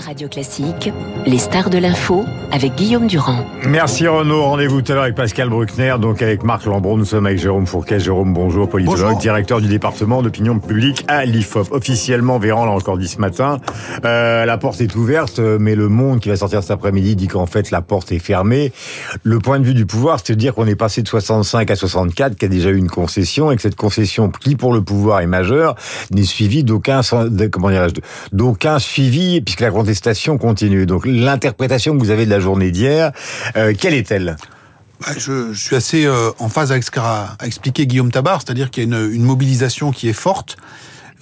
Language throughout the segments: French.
Radio Classique, les stars de l'info avec Guillaume Durand. Merci Renaud. Rendez-vous tout à l'heure avec Pascal Bruckner, donc avec Marc Lambron. Nous sommes avec Jérôme Fourquet. Jérôme, bonjour, politologue, Bonjour. directeur du département d'opinion publique à l'IFOP. Officiellement, Véran l'a encore dit ce matin, euh, la porte est ouverte, mais le monde qui va sortir cet après-midi dit qu'en fait la porte est fermée. Le point de vue du pouvoir, c'est de dire qu'on est passé de 65 à 64, qu'il y a déjà eu une concession, et que cette concession, qui pour le pouvoir est majeure, n'est suivie d'aucun, comment dirais-je, d'aucun suivi, puisque la contestation continue. Donc l'interprétation que vous avez de la journée d'hier, euh, quelle est-elle? Ouais, Je, je suis assez euh, en phase avec ce qu'a expliqué Guillaume Tabar, c'est-à-dire qu'il y a une, une mobilisation qui est forte.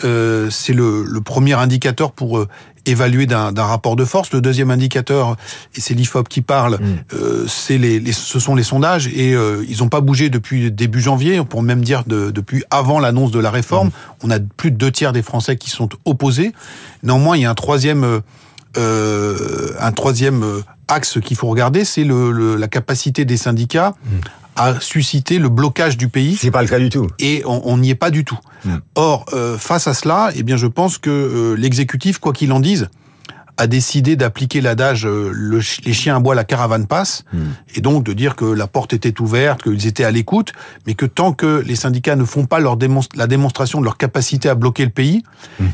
Euh, c'est le, le premier indicateur pour euh, évaluer d'un rapport de force. Le deuxième indicateur, et c'est l'IFOP qui parle, euh, c'est les, les- ce sont les sondages et ils n'ont pas bougé depuis début janvier. On pourrait même dire de- depuis avant l'annonce de la réforme. On a plus de deux tiers des Français qui sont opposés. Néanmoins, il y a un troisième euh, un troisième euh, axe qu'il faut regarder, c'est le, le- la capacité des syndicats à susciter le blocage du pays. C'est pas le cas du tout. Et on n'y est pas du tout. Mm. Or, euh, face à cela, eh bien, je pense que euh, l'exécutif, quoi qu'il en dise, a décidé d'appliquer l'adage euh, le les chiens aboient, la caravane passe, et donc de dire que la porte était ouverte, qu'ils étaient à l'écoute, mais que tant que les syndicats ne font pas leur démonst- la démonstration de leur capacité à bloquer le pays,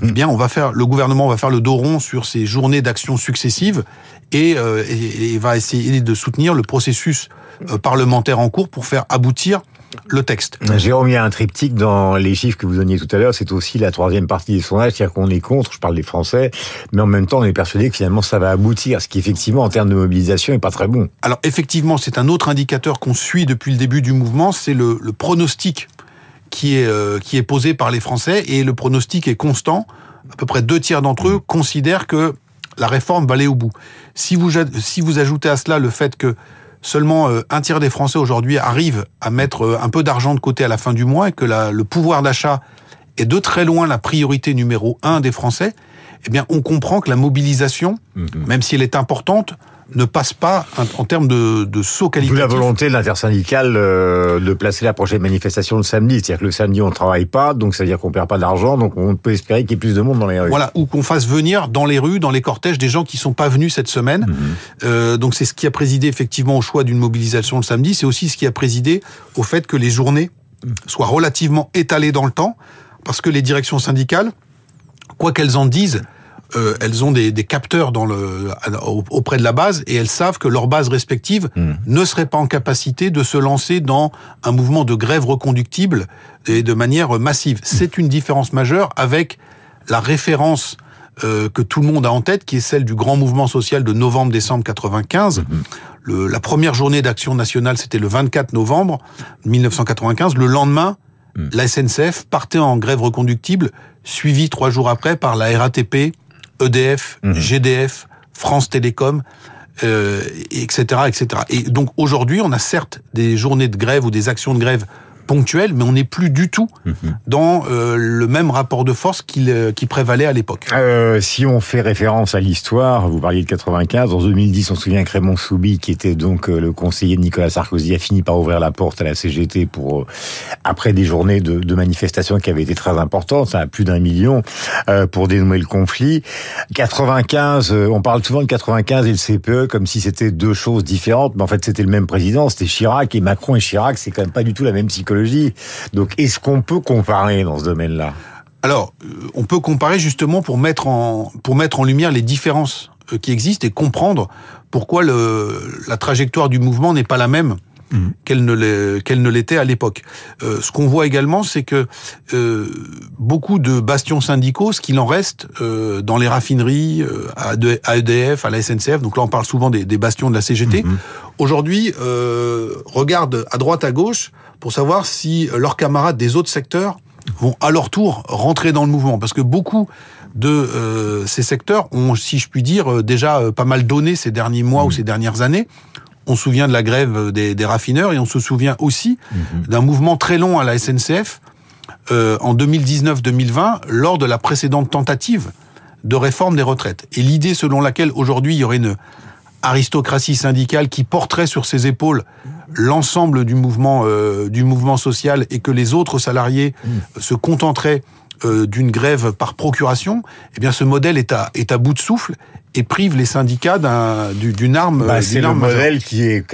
eh bien, on va faire, le gouvernement va faire le dos rond sur ces journées d'action successives et, euh, et- et va essayer de soutenir le processus euh, parlementaire en cours pour faire aboutir le texte. Jérôme, il y a un triptyque dans les chiffres que vous donniez tout à l'heure, c'est aussi la troisième partie des sondages, c'est-à-dire qu'on est contre, je parle des Français, mais en même temps on est persuadé que finalement ça va aboutir, ce qui effectivement en termes de mobilisation est pas très bon. Alors effectivement, c'est un autre indicateur qu'on suit depuis le début du mouvement, c'est le, le pronostic qui est, euh, qui est posé par les Français, et le pronostic est constant. À peu près deux tiers d'entre eux considèrent que la réforme va aller au bout. Si vous, si vous ajoutez à cela le fait que seulement euh, un tiers des Français aujourd'hui arrivent à mettre euh, un peu d'argent de côté à la fin du mois, et que la- le pouvoir d'achat est de très loin la priorité numéro un des Français, eh bien on comprend que la mobilisation, même si elle est importante, ne passe pas en- termes de, de saut qualitatif. la volonté de l'intersyndicale euh, de placer la prochaine manifestation le samedi, c'est-à-dire que le samedi on travaille pas, donc ça veut dire qu'on perd pas d'argent, donc on peut espérer qu'il y ait plus de monde dans les rues. Voilà, ou qu'on fasse venir dans les rues, dans les cortèges, des gens qui sont pas venus cette semaine. Euh, donc c'est ce qui a présidé effectivement au choix d'une mobilisation le samedi. C'est aussi ce qui a présidé au fait que les journées soient relativement étalées dans le temps, parce que les directions syndicales, quoi qu'elles en disent, euh, elles ont des, des capteurs dans le, auprès de la base et elles savent que leurs bases respectives ne seraient pas en capacité de se lancer dans un mouvement de grève reconductible et de manière massive. C'est une différence majeure avec la référence euh, que tout le monde a en tête, qui est celle du grand mouvement social de novembre-décembre 95. Le- la première journée d'action nationale, c'était le 24 novembre 1995. Le lendemain, la SNCF partait en grève reconductible, suivie trois jours après par la RATP, EDF, GDF, France Télécom, euh, etc., etc. Et donc aujourd'hui, on a certes des journées de grève ou des actions de grève ponctuelles, mais on n'est plus du tout dans euh, le même rapport de force qu'il, euh, qui prévalait à l'époque. Euh, si on fait référence à l'histoire, vous parliez de 95, en 2010, on se souvient que Raymond Soubi, qui était donc le conseiller de Nicolas Sarkozy, a fini par ouvrir la porte à la CGT pour, après des journées de, de manifestations qui avaient été très importantes, a plus d'un million, euh, pour dénouer le conflit. 95, euh, on parle souvent de 95 et le CPE comme si c'était deux choses différentes, mais en fait c'était le même président, c'était Chirac, et Macron et Chirac, c'est quand même pas du tout la même psychologie. Donc est-ce qu'on peut comparer dans ce domaine-là? Alors, euh, on peut comparer justement pour mettre en, pour mettre en lumière les différences euh, qui existent et comprendre pourquoi le, la trajectoire du mouvement n'est pas la même qu'elle ne l'est- qu'elle ne l'était à l'époque. Euh, ce qu'on voit également, c'est que euh, beaucoup de bastions syndicaux, ce qu'il en reste euh, dans les raffineries, euh, à de- à EDF, à la SNCF, donc là on parle souvent des, des bastions de la CGT, aujourd'hui euh, regardent à droite à gauche pour savoir si leurs camarades des autres secteurs vont à leur tour rentrer dans le mouvement. Parce que beaucoup de euh, ces secteurs ont, si je puis dire, euh, déjà euh, pas mal donné ces derniers mois ou ces dernières années. On se souvient de la grève des, des raffineurs et on se souvient aussi d'un mouvement très long à la SNCF euh, en 2019-2020 lors de la précédente tentative de réforme des retraites. Et l'idée selon laquelle aujourd'hui il y aurait une aristocratie syndicale qui porterait sur ses épaules l'ensemble du mouvement euh, du mouvement social et que les autres salariés se contenteraient euh, d'une grève par procuration, eh bien ce modèle est à, est à bout de souffle et prive les syndicats d'une arme. Bah, c'est le modèle qui est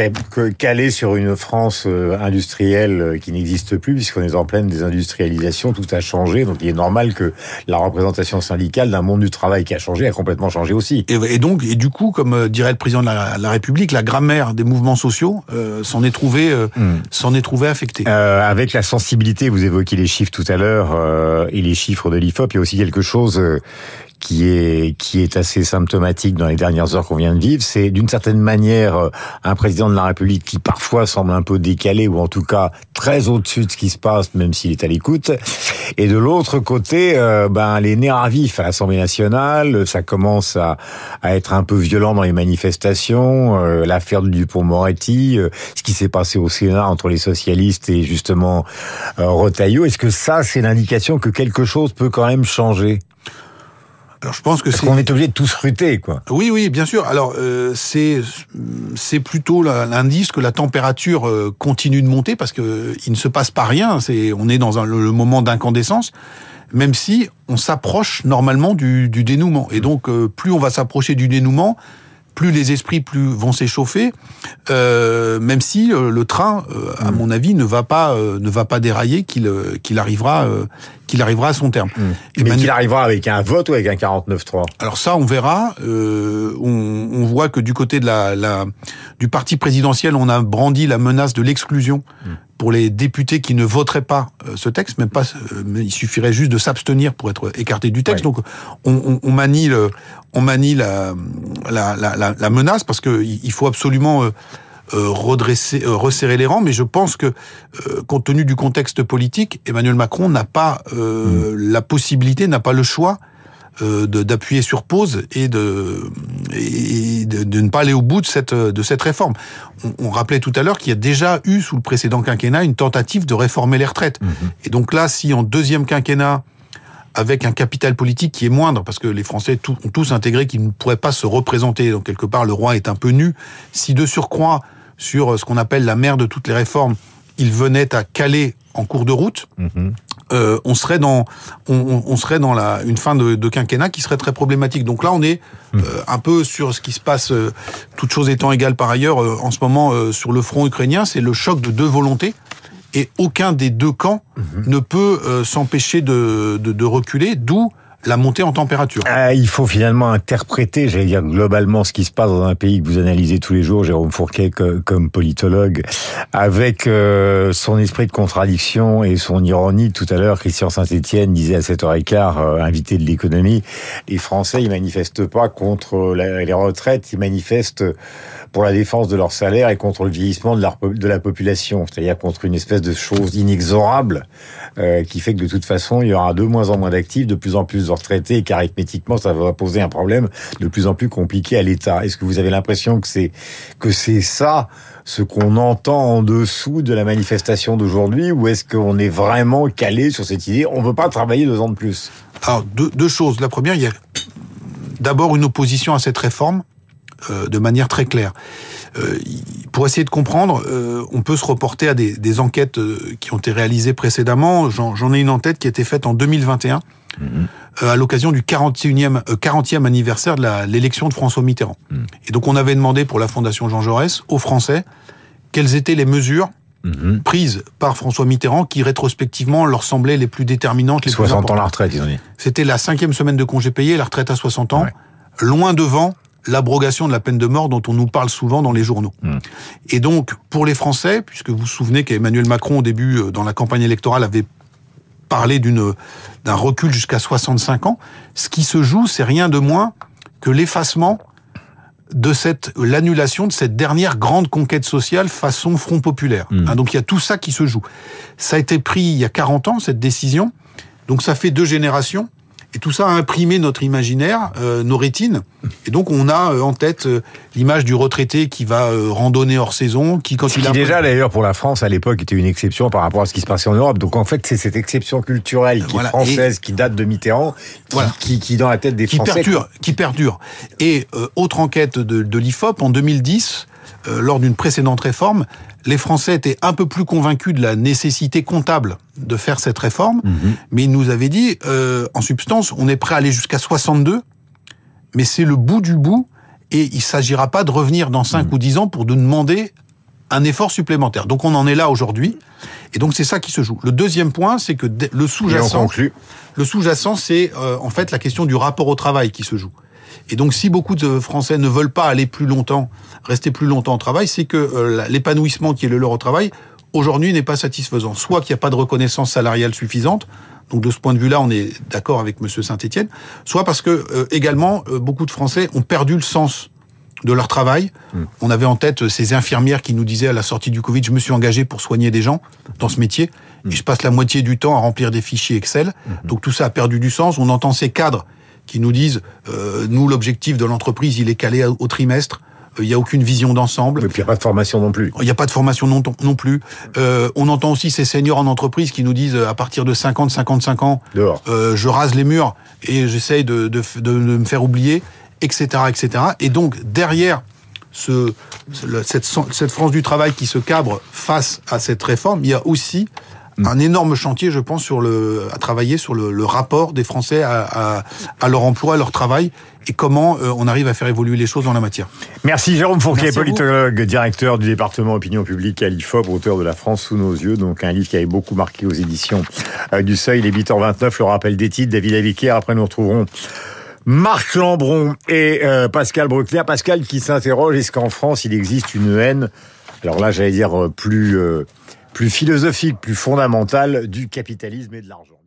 calé sur une France euh, industrielle euh, qui n'existe plus, puisqu'on est en pleine désindustrialisation, tout a changé, donc il est normal que la représentation syndicale d'un monde du travail qui a changé a complètement changé aussi. Et, donc, et du coup, comme euh, dirait le président de la, République, la grammaire des mouvements sociaux s'en est trouvée, hmm. s'en est trouvé affectée. Euh, avec la sensibilité, vous évoquiez les chiffres tout à l'heure euh, et les chiffres de l'IFOP, il y a aussi quelque chose qui est qui est assez symptomatique dans les dernières heures qu'on vient de vivre, c'est d'une certaine manière euh, un président de la République qui parfois semble un peu décalé ou en tout cas très au-dessus de ce qui se passe, même s'il est à l'écoute. Et de l'autre côté, euh, ben les nerfs à vif à l'Assemblée nationale, ça commence à, à, être un peu violent dans les manifestations. Euh, l'affaire du Dupont-Moretti, ce qui s'est passé au Sénat entre les socialistes et justement Retailleau, est-ce que ça c'est l'indication que quelque chose peut quand même changer? Alors je pense que c'est. qu'on est obligé de tout scruter, quoi. Oui, oui, bien sûr. Alors euh, c'est c'est plutôt l'indice que la température euh, continue de monter parce que il ne se passe pas rien. C'est on est dans un, le moment d'incandescence, même si on s'approche normalement du, du, dénouement. Et donc euh, plus on va s'approcher du dénouement, plus les esprits plus vont s'échauffer, euh, même si euh, le train, euh, à mm. mon avis, ne va pas ne va pas dérailler, qu'il qu'il arrivera qu'il arrivera à son terme. Mm. Mais qu'il arrivera avec un vote ou avec un 49-3 Alors ça, on verra. On, on, voit que du côté de la, la, du parti présidentiel, on a brandi la menace de l'exclusion mm pour les députés qui ne voteraient pas euh, ce texte, même pas, euh, il suffirait juste de s'abstenir pour être écarté du texte. Donc on, on, manie, le, on manie la, la, la, la menace parce que il faut absolument euh, redresser, resserrer les rangs. Mais je pense que, compte tenu du contexte politique, Emmanuel Macron n'a pas mm. la possibilité, n'a pas le choix d'appuyer sur pause et, de, et de, de, ne pas aller au bout de cette, de cette réforme. On, on rappelait tout à l'heure qu'il y a déjà eu sous le précédent quinquennat une tentative de réformer les retraites. Mhm. Et donc là, si en deuxième quinquennat, avec un capital politique qui est moindre, parce que les Français ont tous intégré qu'ils ne pourraient pas se représenter, donc quelque part le roi est un peu nu, si de surcroît, sur ce qu'on appelle la mère de toutes les réformes, il venait à caler en cours de route, mhm. Euh, on serait dans on, on, serait dans la une fin de, de, quinquennat qui serait très problématique. Donc là, on est hmm. euh, un peu sur ce qui se passe, euh, toutes choses étant égales par ailleurs, en ce moment sur le front ukrainien, c'est le choc de deux volontés. Et aucun des deux camps hmm. ne peut s'empêcher de, de, de reculer, d'où la montée en température. Ah, il faut finalement interpréter, j'allais dire globalement, ce qui se passe dans un pays que vous analysez tous les jours, Jérôme Fourquet, comme politologue, avec euh, son esprit de contradiction et son ironie. Tout à l'heure, Christian Saint-Etienne disait à 7h15, euh, invité de l'économie, les Français, ils manifestent pas contre les retraites, ils manifestent pour la défense de leur salaire et contre le vieillissement de la, population, c'est-à-dire contre une espèce de chose inexorable euh, qui fait que de toute façon, il y aura de moins en moins d'actifs, de plus en plus de retraités, et qu'arithmétiquement, ça va poser un problème de plus en plus compliqué à l'État. Est-ce que vous avez l'impression que c'est que c'est ça ce qu'on entend en dessous de la manifestation d'aujourd'hui, ou est-ce qu'on est vraiment calé sur cette idée On ne veut pas travailler deux ans de plus? Alors deux, deux choses. La première, il y a d'abord une opposition à cette réforme euh, de manière très claire. Euh, pour essayer de comprendre, euh, on peut se reporter à des, des enquêtes qui ont été réalisées précédemment. J'en ai une en tête qui a été faite en 2021 mhm. à l'occasion du 41e, 40e anniversaire de l'élection de François Mitterrand. Mhm. Et donc on avait demandé pour la Fondation Jean Jaurès aux Français quelles étaient les mesures mhm. prises par François Mitterrand qui rétrospectivement leur semblaient les plus déterminantes, les 60 ans la retraite, ils ont dit. C'était la cinquième semaine de congé payé, la retraite à 60 ans, loin devant l'abrogation de la peine de mort dont on nous parle souvent dans les journaux. Hmm. Et donc, pour les Français, puisque vous vous souvenez qu'Emmanuel Macron, au début, euh, dans la campagne électorale, avait parlé d'une d'un recul jusqu'à 65 ans, ce qui se joue, c'est rien de moins que l'effacement de cette l'annulation de cette dernière grande conquête sociale façon Front populaire. Hmm. Hein, donc il y a tout ça qui se joue. Ça a été pris il y a 40 ans cette décision. Donc ça fait deux générations et tout ça a imprimé notre imaginaire, euh, nos rétines. Et donc on a euh, en tête euh, l'image du retraité qui va randonner hors saison, qui quand il a déjà d'ailleurs pour la France à l'époque était une exception par rapport à ce qui se passait en Europe. Donc en fait c'est cette exception culturelle qui est française, qui date de Mitterrand, qui, qui, qui, dans la tête des qui Français perdure, qui perdure. Et autre enquête de, de l'Ifop en 2010 euh, lors d'une précédente réforme, les Français étaient un peu plus convaincus de la nécessité comptable de faire cette réforme, Mhm. mais ils nous avaient dit, euh, en substance, on est prêt à aller jusqu'à 62, mais c'est le bout du bout, et il s'agira pas de revenir dans 5 ou 10 ans pour de demander un effort supplémentaire. Donc on en est là aujourd'hui, et donc c'est ça qui se joue. Le deuxième point, c'est que le sous-jacent... Le sous-jacent, c'est euh, en fait la question du rapport au travail qui se joue. Et donc, si beaucoup de Français ne veulent pas aller plus longtemps, rester plus longtemps au travail, c'est que euh, l'épanouissement qui est le leur au travail, aujourd'hui, n'est pas satisfaisant. Soit qu'il n'y a pas de reconnaissance salariale suffisante, donc de ce point de vue-là, on est d'accord avec Monsieur Saint-Étienne, soit parce que euh, également, euh, beaucoup de Français ont perdu le sens de leur travail. On avait en tête ces infirmières qui nous disaient à la sortie du Covid, je me suis engagé pour soigner des gens dans ce métier, et je passe la moitié du temps à remplir des fichiers Excel. Donc tout ça a perdu du sens. On entend ces cadres qui nous disent, euh, nous, l'objectif de l'entreprise, il est calé au trimestre. Euh, Il n'y a aucune vision d'ensemble. Et puis il n'y a pas de formation non plus. Il n'y a pas de formation non, non plus. Euh, on entend aussi ces seniors en entreprise qui nous disent euh, à partir de 50, 55 ans, Dehors. euh, je rase les murs et j'essaye de, de, de, de me faire oublier, etc., etc. Et donc derrière ce, cette, cette France du travail qui se cabre face à cette réforme, il y a aussi un énorme chantier, je pense, sur le, à travailler sur le, le rapport des Français à, à, à leur emploi, à leur travail, et comment euh, on arrive à faire évoluer les choses dans la matière. Merci Jérôme Fourquet, politologue, directeur du département opinion publique à l'IFOP, auteur de La France sous nos yeux, donc un livre qui avait beaucoup marqué aux éditions euh, du Seuil, les 8h29, le rappel des titres, David Avicaire, après nous retrouverons Marc Lambron et euh, Pascal Bruckner. Pascal qui s'interroge, est-ce qu'en France il existe une haine, alors là j'allais dire plus, euh, plus philosophique, plus fondamentale du capitalisme et de l'argent